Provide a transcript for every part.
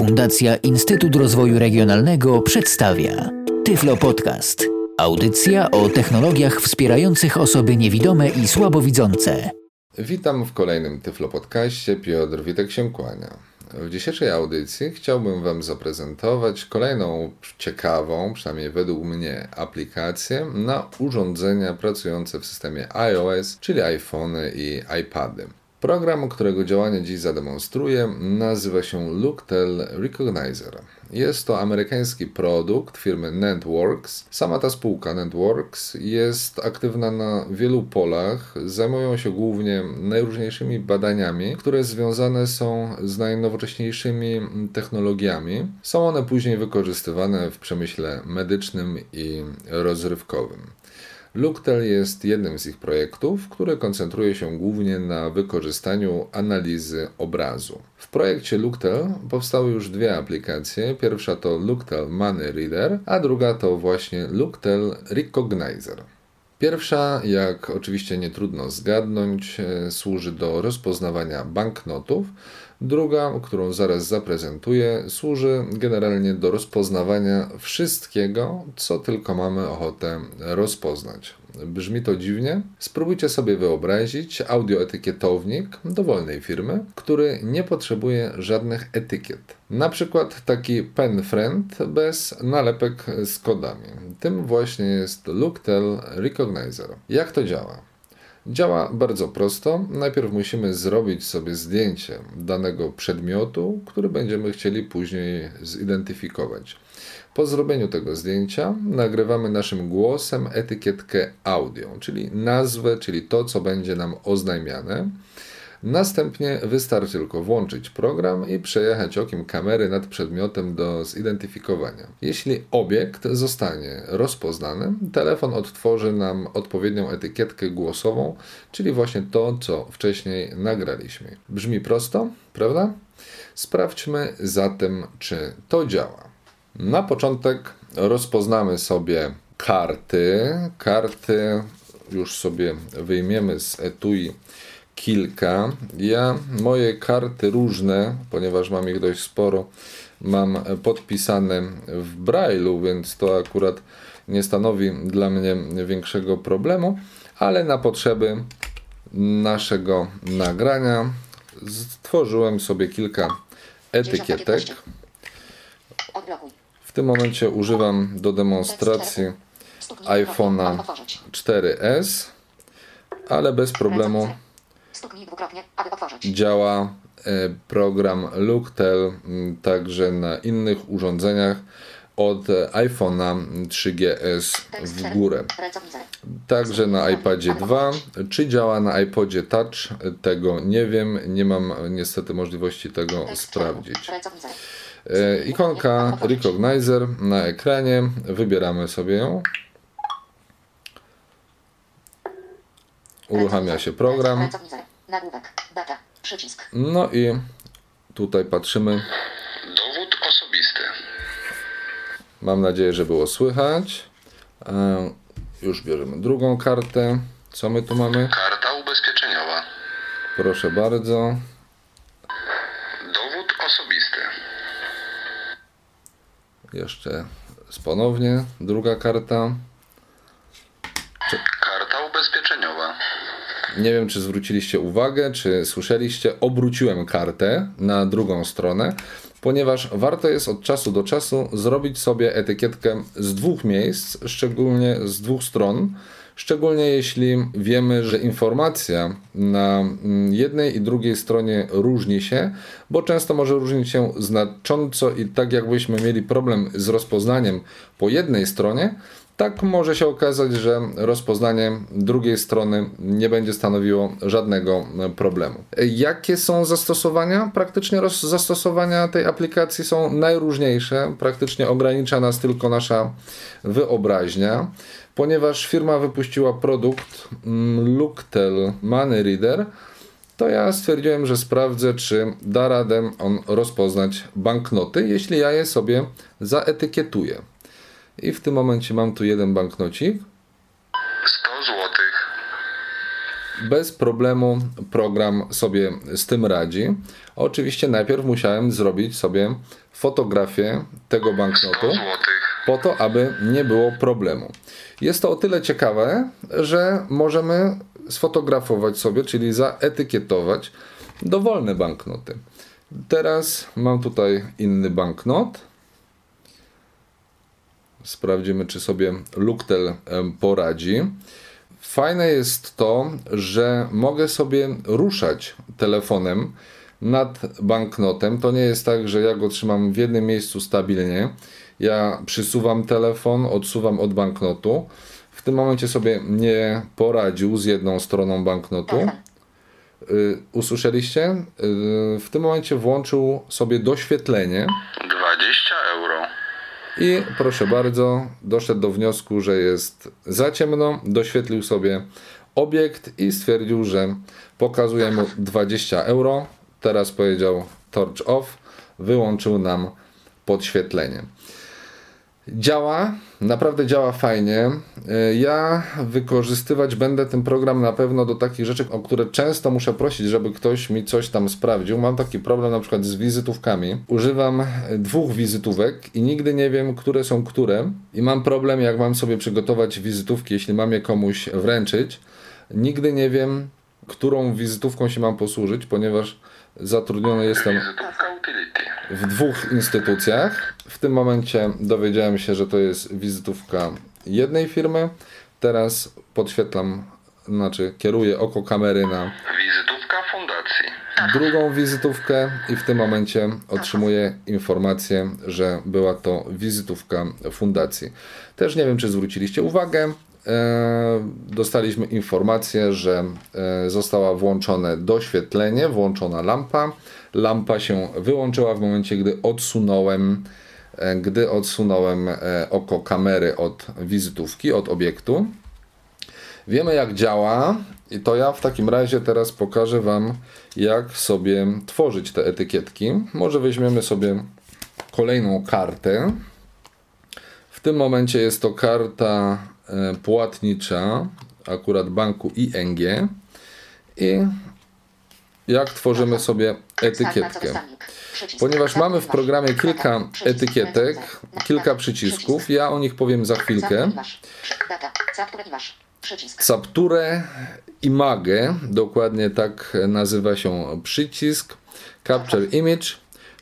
Fundacja Instytut Rozwoju Regionalnego przedstawia Tyflo Podcast. Audycja o technologiach wspierających osoby niewidome i słabowidzące. Witam w kolejnym Tyflo Podcaście. Piotr Witek się kłania. W dzisiejszej audycji chciałbym Wam zaprezentować kolejną ciekawą, przynajmniej według mnie, aplikację na urządzenia pracujące w systemie iOS, czyli iPhony i iPady. Program, którego działanie dziś zademonstruję, nazywa się Looktel Recognizer. Jest to amerykański produkt firmy Networks. Sama ta spółka Networks jest aktywna na wielu polach. Zajmują się głównie najróżniejszymi badaniami, które związane są z najnowocześniejszymi technologiami. Są one później wykorzystywane w przemyśle medycznym i rozrywkowym. Looktel jest jednym z ich projektów, który koncentruje się głównie na wykorzystaniu analizy obrazu. W projekcie Looktel powstały już dwie aplikacje. Pierwsza to Looktel Money Reader, a druga to właśnie Looktel Recognizer. Pierwsza, jak oczywiście nie trudno zgadnąć, e, służy do rozpoznawania banknotów. Druga, którą zaraz zaprezentuję, służy generalnie do rozpoznawania wszystkiego, co tylko mamy ochotę rozpoznać. Brzmi to dziwnie? Spróbujcie sobie wyobrazić audioetykietownik dowolnej firmy, który nie potrzebuje żadnych etykiet. Na przykład taki pen friend bez nalepek z kodami. Tym właśnie jest Looktel Recognizer. Jak to działa? Działa bardzo prosto. Najpierw musimy zrobić sobie zdjęcie danego przedmiotu, który będziemy chcieli później zidentyfikować. Po zrobieniu tego zdjęcia nagrywamy naszym głosem etykietkę audio, czyli nazwę, czyli to, co będzie nam oznajmiane. Następnie wystarczy tylko włączyć program i przejechać okiem kamery nad przedmiotem do zidentyfikowania. Jeśli obiekt zostanie rozpoznany, telefon odtworzy nam odpowiednią etykietkę głosową, czyli właśnie to, co wcześniej nagraliśmy. Brzmi prosto, prawda? Sprawdźmy zatem, czy to działa. Na początek rozpoznamy sobie karty. Karty już sobie wyjmiemy z etui kilka. Ja moje karty różne, ponieważ mam ich dość sporo, mam podpisane w Braille'u, więc to akurat nie stanowi dla mnie większego problemu, ale na potrzeby naszego nagrania stworzyłem sobie kilka etykietek. W tym momencie używam do demonstracji iPhone'a 4S, ale bez problemu działa e, program Looktel także na innych urządzeniach od iPhone'a 3GS w górę. Także na iPadzie 2. Czy działa na iPodzie Touch? Tego nie wiem. Nie mam niestety możliwości tego sprawdzić. E, ikonka Recognizer na ekranie. Wybieramy sobie ją. Uruchamia się program. No i tutaj patrzymy. Dowód osobisty. Mam nadzieję, że było słychać. E, już bierzemy drugą kartę. Co my tu mamy? Karta ubezpieczeniowa. Proszę bardzo. Dowód osobisty. Jeszcze ponownie. Druga. Karta ubezpieczeniowa. Nie wiem, czy zwróciliście uwagę, czy słyszeliście, obróciłem kartę na drugą stronę, ponieważ warto jest od czasu do czasu zrobić sobie etykietkę z dwóch miejsc, szczególnie z dwóch stron. Szczególnie jeśli wiemy, że informacja na jednej i drugiej stronie różni się, bo często może różnić się znacząco i tak jakbyśmy mieli problem z rozpoznaniem po jednej stronie, tak może się okazać, że rozpoznanie drugiej strony nie będzie stanowiło żadnego problemu. Jakie są zastosowania? Praktycznie zastosowania tej aplikacji są najróżniejsze. Praktycznie ogranicza nas tylko nasza wyobraźnia, ponieważ firma wypuściła produkt mm, Looktel Money Reader. To ja stwierdziłem, że sprawdzę, czy da radę on rozpoznać banknoty, jeśli ja je sobie zaetykietuję. I w tym momencie mam tu jeden banknocik. 100 zł. bez problemu program sobie z tym radzi. Oczywiście najpierw musiałem zrobić sobie fotografię tego banknotu 100 złotych. po to, aby nie było problemu. Jest to o tyle ciekawe, że możemy sfotografować sobie, czyli zaetykietować dowolne banknoty. Teraz mam tutaj inny banknot. Sprawdzimy, czy sobie Luktel poradzi. Fajne jest to, że mogę sobie ruszać telefonem nad banknotem. To nie jest tak, że ja go trzymam w jednym miejscu stabilnie. Ja przysuwam telefon, odsuwam od banknotu. W tym momencie sobie nie poradził z jedną stroną banknotu. Y, usłyszeliście? Y, w tym momencie włączył sobie doświetlenie. 20 euro. I proszę bardzo, doszedł do wniosku, że jest za ciemno, doświetlił sobie obiekt i stwierdził, że pokazuje mu 20 euro. Teraz powiedział torch off, wyłączył nam podświetlenie. Działa, naprawdę działa fajnie. Y, Ja wykorzystywać będę ten program na pewno do takich rzeczy, o które często muszę prosić, żeby ktoś mi coś tam sprawdził. Mam taki problem na przykład z wizytówkami. Używam y, dwóch wizytówek i nigdy nie wiem, które są które. I mam problem, jak mam sobie przygotować wizytówki, jeśli mam je komuś wręczyć. Nigdy nie wiem, którą wizytówką się mam posłużyć, ponieważ zatrudniony jestem Wizytówka utility. W dwóch instytucjach. W tym momencie dowiedziałem się, że to jest wizytówka jednej firmy. Teraz podświetlam, znaczy kieruję oko kamery na Wizytówka fundacji. drugą wizytówkę i w tym momencie otrzymuję informację, że była to wizytówka fundacji. Też nie wiem, czy zwróciliście uwagę. E, Dostaliśmy informację, że e, została włączone doświetlenie, włączona lampa. Lampa się wyłączyła w momencie, gdy odsunąłem, e, gdy odsunąłem oko kamery od wizytówki, od obiektu. Wiemy jak działa i to ja w takim razie teraz pokażę Wam jak sobie tworzyć te etykietki. Może weźmiemy sobie kolejną kartę. W tym momencie jest to karta płatnicza akurat banku ING i jak tworzymy sobie etykietkę. Ponieważ mamy w programie kilka etykietek, kilka przycisków, ja o nich powiem za chwilkę. Capture Image, dokładnie tak nazywa się przycisk. Capture Image.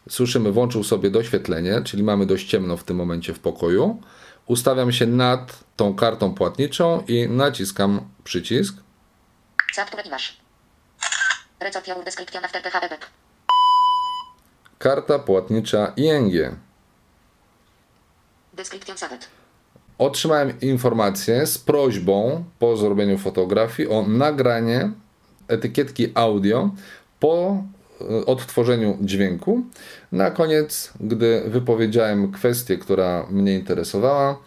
Słyszymy, włączył sobie doświetlenie, czyli mamy dość ciemno w tym momencie w pokoju. Ustawiam się nad tą kartą płatniczą i naciskam przycisk. Description after PHP. Karta płatnicza ING. Description. Otrzymałem informację z prośbą po zrobieniu fotografii o nagranie etykietki audio po odtworzeniu dźwięku. Na koniec, gdy wypowiedziałem kwestię, która mnie interesowała,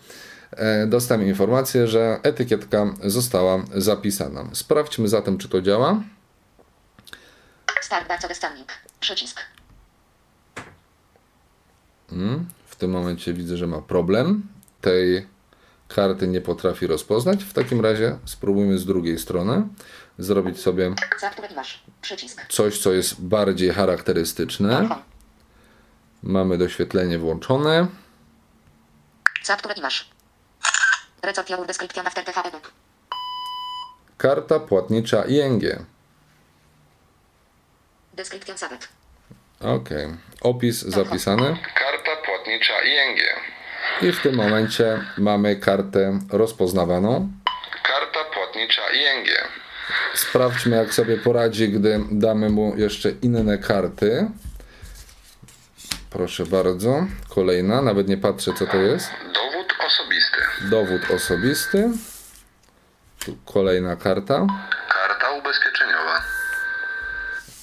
e, dostałem informację, że etykietka została zapisana. Sprawdźmy zatem, czy to działa. Start co standing. Przycisk. W tym momencie widzę, że ma problem. Tej karty nie potrafi rozpoznać. W takim razie spróbujmy z drugiej strony zrobić sobie coś, co jest bardziej charakterystyczne. Mamy doświetlenie włączone. Karta płatnicza ING. Ok. Opis zapisany. Karta płatnicza ING. I w tym momencie mamy kartę rozpoznawaną. Karta płatnicza ING. Sprawdźmy, jak sobie poradzi, gdy damy mu jeszcze inne karty. Proszę bardzo. Kolejna, nawet nie patrzę, co to jest. Dowód osobisty. Dowód osobisty. Tu kolejna karta. Karta ubezpieczeniowa.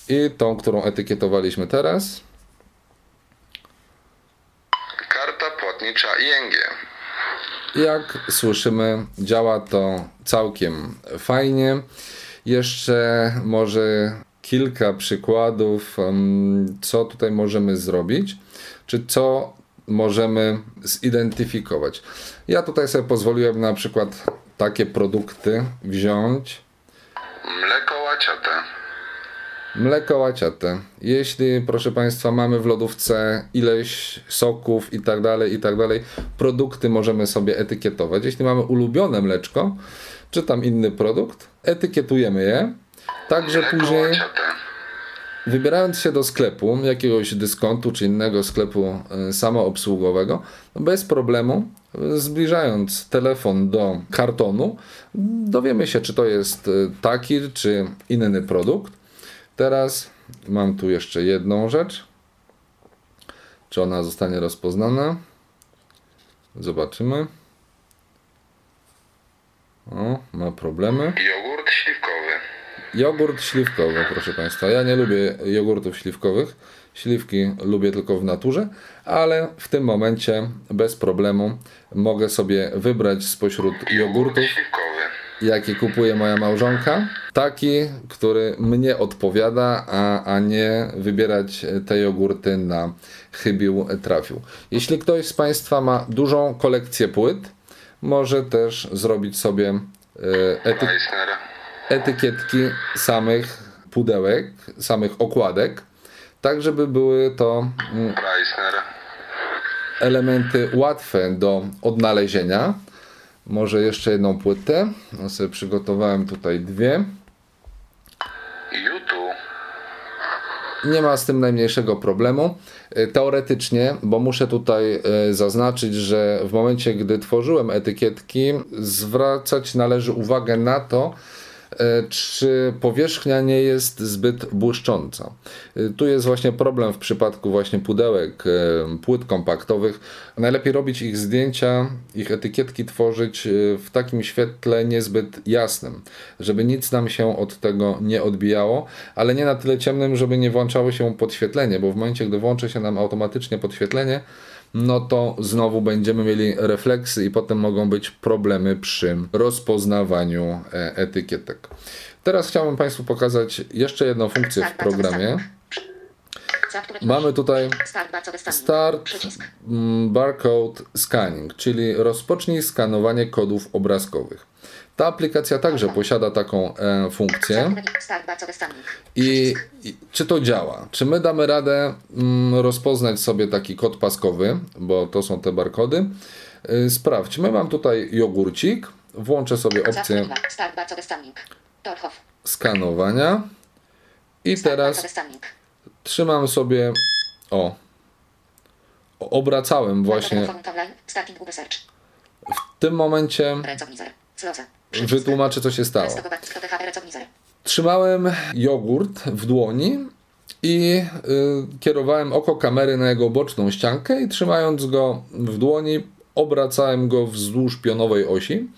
I tą, którą etykietowaliśmy teraz. Karta płatnicza ING. Jak słyszymy, działa to całkiem fajnie. Jeszcze może kilka przykładów, co tutaj możemy zrobić, czy co możemy zidentyfikować. Ja tutaj sobie pozwoliłem na przykład takie produkty wziąć. Mleko łaciate. Mleko łaciate. Jeśli, proszę Państwa, mamy w lodówce ileś soków i tak dalej, i tak dalej, produkty możemy sobie etykietować. Jeśli mamy ulubione mleczko, czy tam inny produkt, etykietujemy je, tak że Mleko później wybierając się do sklepu, jakiegoś dyskontu czy innego sklepu y, samoobsługowego, bez problemu, y, zbliżając telefon do kartonu, dowiemy się, czy to jest y, taki, czy inny produkt. Teraz mam tu jeszcze jedną rzecz. Czy ona zostanie rozpoznana? Zobaczymy. O, ma problemy. Jogurt śliwkowy. Jogurt śliwkowy, proszę Państwa. Ja nie lubię jogurtów śliwkowych. Śliwki lubię tylko w naturze, ale w tym momencie bez problemu mogę sobie wybrać spośród jogurtów, jakie kupuje moja małżonka, taki, który mnie odpowiada, a, a nie wybierać te jogurty na chybił trafił. Jeśli ktoś z Państwa ma dużą kolekcję płyt, może też zrobić sobie e, ety etykietki samych pudełek, samych okładek, tak żeby były to mm, elementy łatwe do odnalezienia. Może jeszcze jedną płytę. Ja sobie przygotowałem tutaj dwie. Nie ma z tym najmniejszego problemu. E, Teoretycznie, bo muszę tutaj e, zaznaczyć, że w momencie, gdy tworzyłem etykietki, zwracać należy uwagę na to, czy powierzchnia nie jest zbyt błyszcząca. E, Tu jest właśnie problem w przypadku właśnie pudełek, e, płyt kompaktowych. Najlepiej robić ich zdjęcia, ich etykietki tworzyć e, w takim świetle niezbyt jasnym, żeby nic nam się od tego nie odbijało, ale nie na tyle ciemnym, żeby nie włączało się podświetlenie, bo w momencie, gdy włączy się nam automatycznie podświetlenie, no to znowu będziemy mieli refleksy i potem mogą być problemy przy rozpoznawaniu e, etykietek. Teraz chciałbym Państwu pokazać jeszcze jedną funkcję w programie. Mamy tutaj Start mm, Barcode Scanning, czyli rozpocznij skanowanie kodów obrazkowych. Ta aplikacja także posiada taką e, funkcję. Stanik. I, I czy to działa? Czy my damy radę mm, rozpoznać sobie taki kod paskowy, bo to są te barkody? Y, Sprawdźmy, mam tutaj jogurcik, włączę sobie opcję. Torhoff. skanowania i Start teraz trzymam sobie, o, obracałem właśnie w tym momencie. Wytłumaczę co się stało. Trzymałem jogurt w dłoni i y, kierowałem oko kamery na jego boczną ściankę i trzymając go w dłoni obracałem go wzdłuż pionowej osi,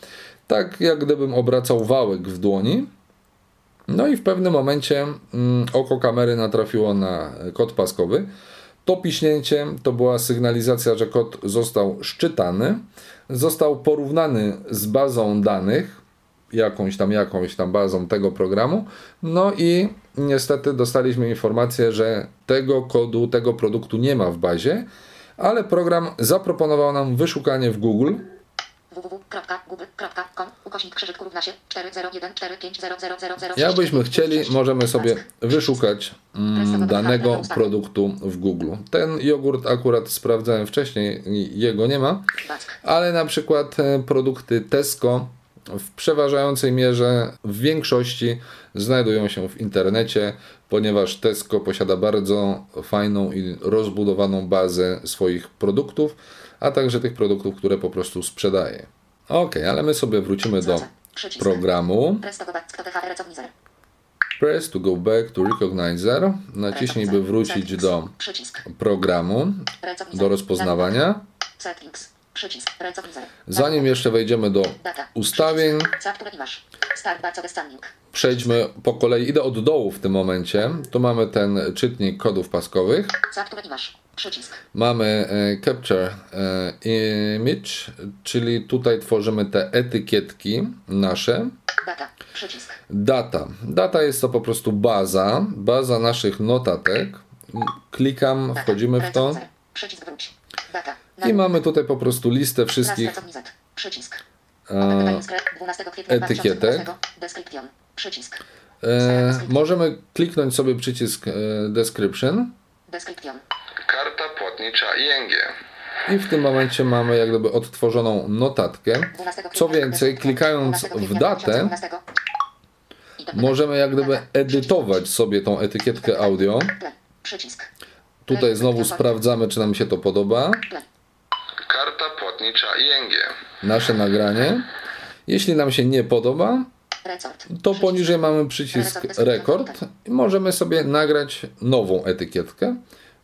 tak jak gdybym obracał wałek w dłoni. No i w pewnym momencie mm, oko kamery natrafiło na kod paskowy. To piśnięcie to była sygnalizacja, że kod został szczytany, został porównany z bazą danych, jakąś tam, jakąś tam bazą tego programu. No i niestety dostaliśmy informację, że tego kodu, tego produktu nie ma w bazie, ale program zaproponował nam wyszukanie w Google. www.google.com ukośnik krzyżyk równa się 401450000 Jakbyśmy chcieli, możemy sobie wyszukać mm, danego produktu w Google. Ten jogurt akurat sprawdzałem wcześniej, jego nie ma, ale na przykład e, produkty Tesco w przeważającej mierze w większości znajdują się w internecie, ponieważ Tesco posiada bardzo fajną i rozbudowaną bazę swoich produktów, a także tych produktów, które po prostu sprzedaje. Ok, ale my sobie wrócimy do programu. Press to go back to recognizer. Naciśnij, by wrócić do programu, do rozpoznawania. Settings. Zanim jeszcze wejdziemy do ustawień, przejdźmy po kolei. Idę od dołu w tym momencie. Tu mamy ten czytnik kodów paskowych. Mamy e, Capture e, Image, czyli tutaj tworzymy te etykietki nasze. Data. Data. Data jest to po prostu baza, baza naszych notatek. Klikam, wchodzimy w to I mamy tutaj po prostu listę wszystkich Recognizer. Przycisk. e, Opętanie skre- 12 kwietnia etykietek. 2020. Description. Przycisk. E, możemy kliknąć sobie przycisk e, Description. Karta płatnicza ING. i w tym momencie mamy jak gdyby odtworzoną notatkę. 12 Co więcej, 12 klikając w datę, 2012. Internet. możemy jak gdyby edytować sobie tą etykietkę audio. Tutaj znowu sprawdzamy, czy nam się to podoba. ING. Nasze nagranie. Jeśli nam się nie podoba, to poniżej mamy przycisk rekord i możemy sobie nagrać nową etykietkę.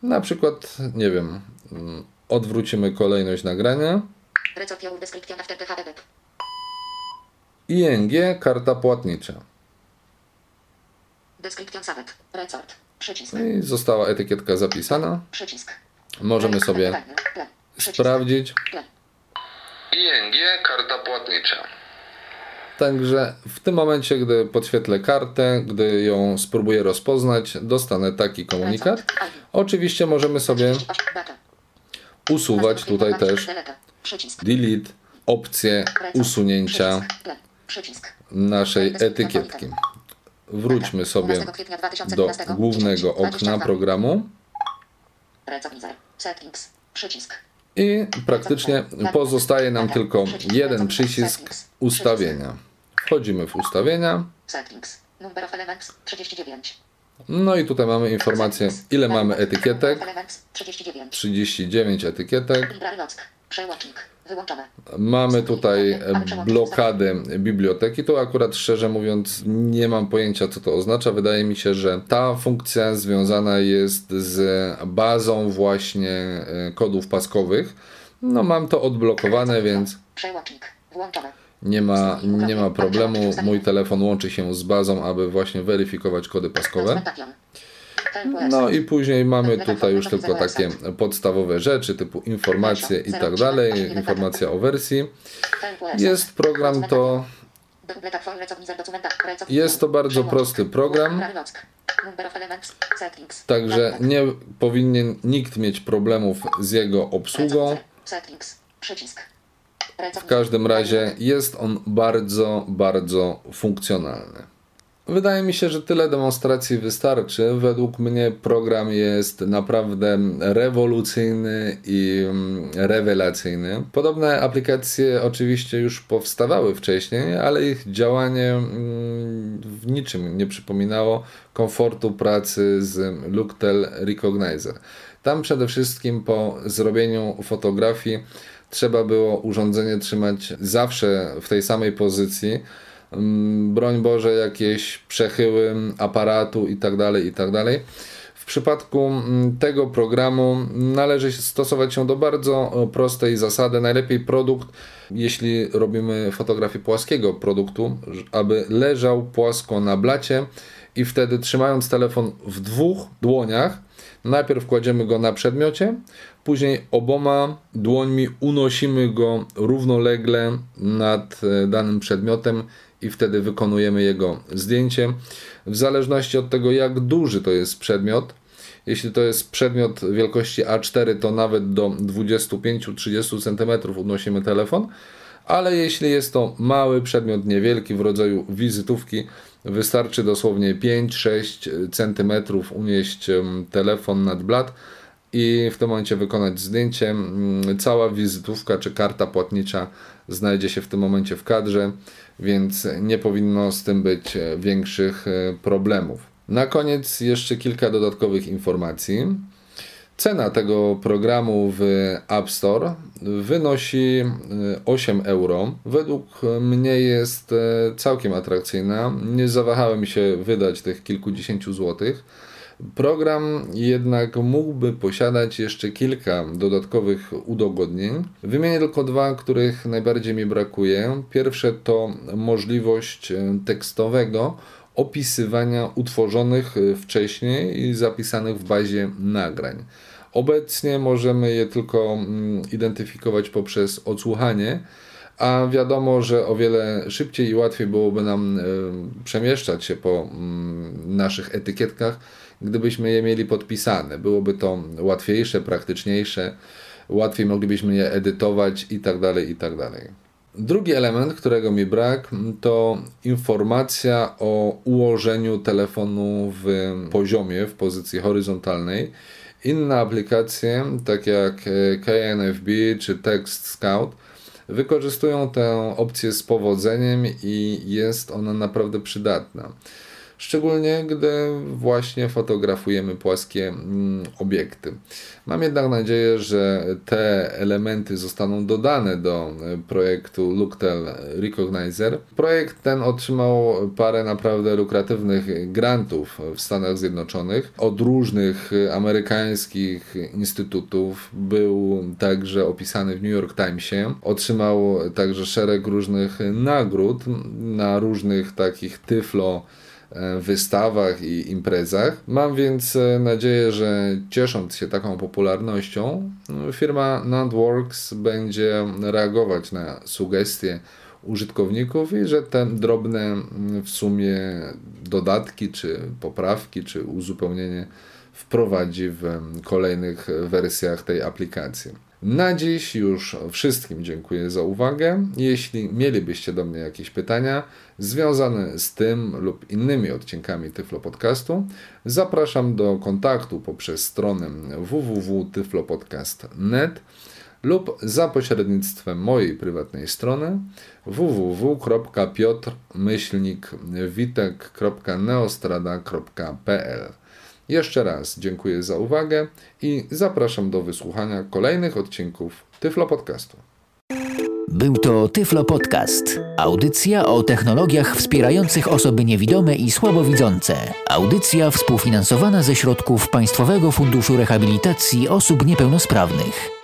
Na przykład, nie wiem, mm, odwrócimy kolejność nagrania. ING, karta płatnicza. Przycisk. I została etykietka zapisana. Możemy sobie sprawdzić. ING karta płatnicza. Także w tym momencie, gdy podświetlę kartę, gdy ją spróbuję rozpoznać, dostanę taki komunikat. Oczywiście możemy sobie 38 data. usuwać tutaj też Delete. Opcję usunięcia naszej etykietki. Wróćmy sobie 12 kwietnia do 2012. głównego 10, okna 22. programu. Settings. Przycisk. I praktycznie pozostaje nam tylko jeden przycisk ustawienia. Wchodzimy w ustawienia. Settings. Number of elements 39. No i tutaj mamy informację, ile mamy etykietek. Elements 39. 39 etykietek. Przełącznik. Wyłączone. Mamy tutaj blokadę biblioteki. Tu akurat szczerze mówiąc nie mam pojęcia co to oznacza. Wydaje mi się, że ta funkcja związana jest z bazą właśnie e, kodów paskowych. No mam to odblokowane, więc nie ma, nie ma problemu. Mój telefon łączy się z bazą, aby właśnie weryfikować kody paskowe. TLWS. No i później mamy tutaj już tylko takie podstawowe rzeczy typu informacje i tak dalej, informacja o wersji. TLWS. Jest program to. Jest to bardzo prosty program. Także nie powinien nikt mieć problemów z jego obsługą. W każdym razie jest on bardzo, bardzo funkcjonalny. Wydaje mi się, że tyle demonstracji wystarczy. Według mnie program jest naprawdę rewolucyjny i mm, rewelacyjny. Podobne aplikacje oczywiście już powstawały wcześniej, ale ich działanie mm, w niczym nie przypominało komfortu pracy z Looktel Recognizer. Tam przede wszystkim po zrobieniu fotografii trzeba było urządzenie trzymać zawsze w tej samej pozycji. Mm, Broń Boże, jakieś przechyły aparatu i tak dalej, i tak. W przypadku mm, tego programu należy stosować się do bardzo e, prostej zasady. Najlepiej produkt, jeśli robimy fotografię płaskiego produktu, aby leżał płasko na blacie i wtedy trzymając telefon w dwóch dłoniach, najpierw kładziemy go na przedmiocie, później oboma dłońmi unosimy go równolegle nad e, danym przedmiotem i wtedy wykonujemy jego zdjęcie. W zależności od tego, jak duży to jest przedmiot, jeśli to jest przedmiot wielkości A4, to nawet do 25-30 cm unosimy telefon, ale jeśli jest to mały przedmiot, niewielki w rodzaju wizytówki, wystarczy dosłownie 5-6 cm unieść telefon nad blat i w tym momencie wykonać zdjęcie. Mm, Cała wizytówka czy karta płatnicza znajdzie się w tym momencie w kadrze, więc nie powinno z tym być e, większych e, problemów. Na koniec jeszcze kilka dodatkowych informacji. Cena tego programu w App Store wynosi e, 8 euro. Według mnie jest e, całkiem atrakcyjna. Nie zawahałem się wydać tych kilkudziesięciu złotych. Program jednak mógłby posiadać jeszcze kilka dodatkowych udogodnień. Wymienię tylko dwa, których najbardziej mi brakuje. Pierwsze to możliwość e, tekstowego opisywania utworzonych e, wcześniej i zapisanych w bazie nagrań. Obecnie możemy je tylko mm, identyfikować poprzez odsłuchanie, a wiadomo, że o wiele szybciej i łatwiej byłoby nam e, przemieszczać się po mm, naszych etykietkach, gdybyśmy je mieli podpisane. Byłoby to łatwiejsze, praktyczniejsze, łatwiej moglibyśmy je edytować i tak dalej, i tak dalej. Drugi element, którego mi brak, to informacja o ułożeniu telefonu w poziomie, w pozycji horyzontalnej. Inne aplikacje, takie jak KNFB czy Text Scout, wykorzystują tę opcję z powodzeniem i jest ona naprawdę przydatna szczególnie gdy właśnie fotografujemy płaskie mm, obiekty. Mam jednak nadzieję, że te elementy zostaną dodane do e, projektu Looktel Recognizer. Projekt ten otrzymał parę naprawdę lukratywnych grantów w Stanach Zjednoczonych od różnych amerykańskich instytutów. Był także opisany w New York Timesie. Otrzymał także szereg różnych nagród na różnych takich tyflo wystawach i imprezach. Mam więc e, nadzieję, że ciesząc się taką popularnością, firma Nantworks będzie reagować na sugestie użytkowników i że te drobne w sumie dodatki, czy poprawki, czy uzupełnienie wprowadzi w kolejnych wersjach tej aplikacji. Na dziś już wszystkim dziękuję za uwagę. Jeśli mielibyście do mnie jakieś pytania związane z tym lub innymi odcinkami Tyflo Podcastu, zapraszam do kontaktu poprzez stronę www.tyflopodcast.net lub za pośrednictwem mojej prywatnej strony www.piotrmyślnik.witek.neostrada.pl jeszcze raz dziękuję za uwagę i zapraszam do wysłuchania kolejnych odcinków Tyflo Podcastu. Był to Tyflo Podcast. Audycja o technologiach wspierających osoby niewidome i słabowidzące. Audycja współfinansowana ze środków Państwowego Funduszu Rehabilitacji Osób Niepełnosprawnych.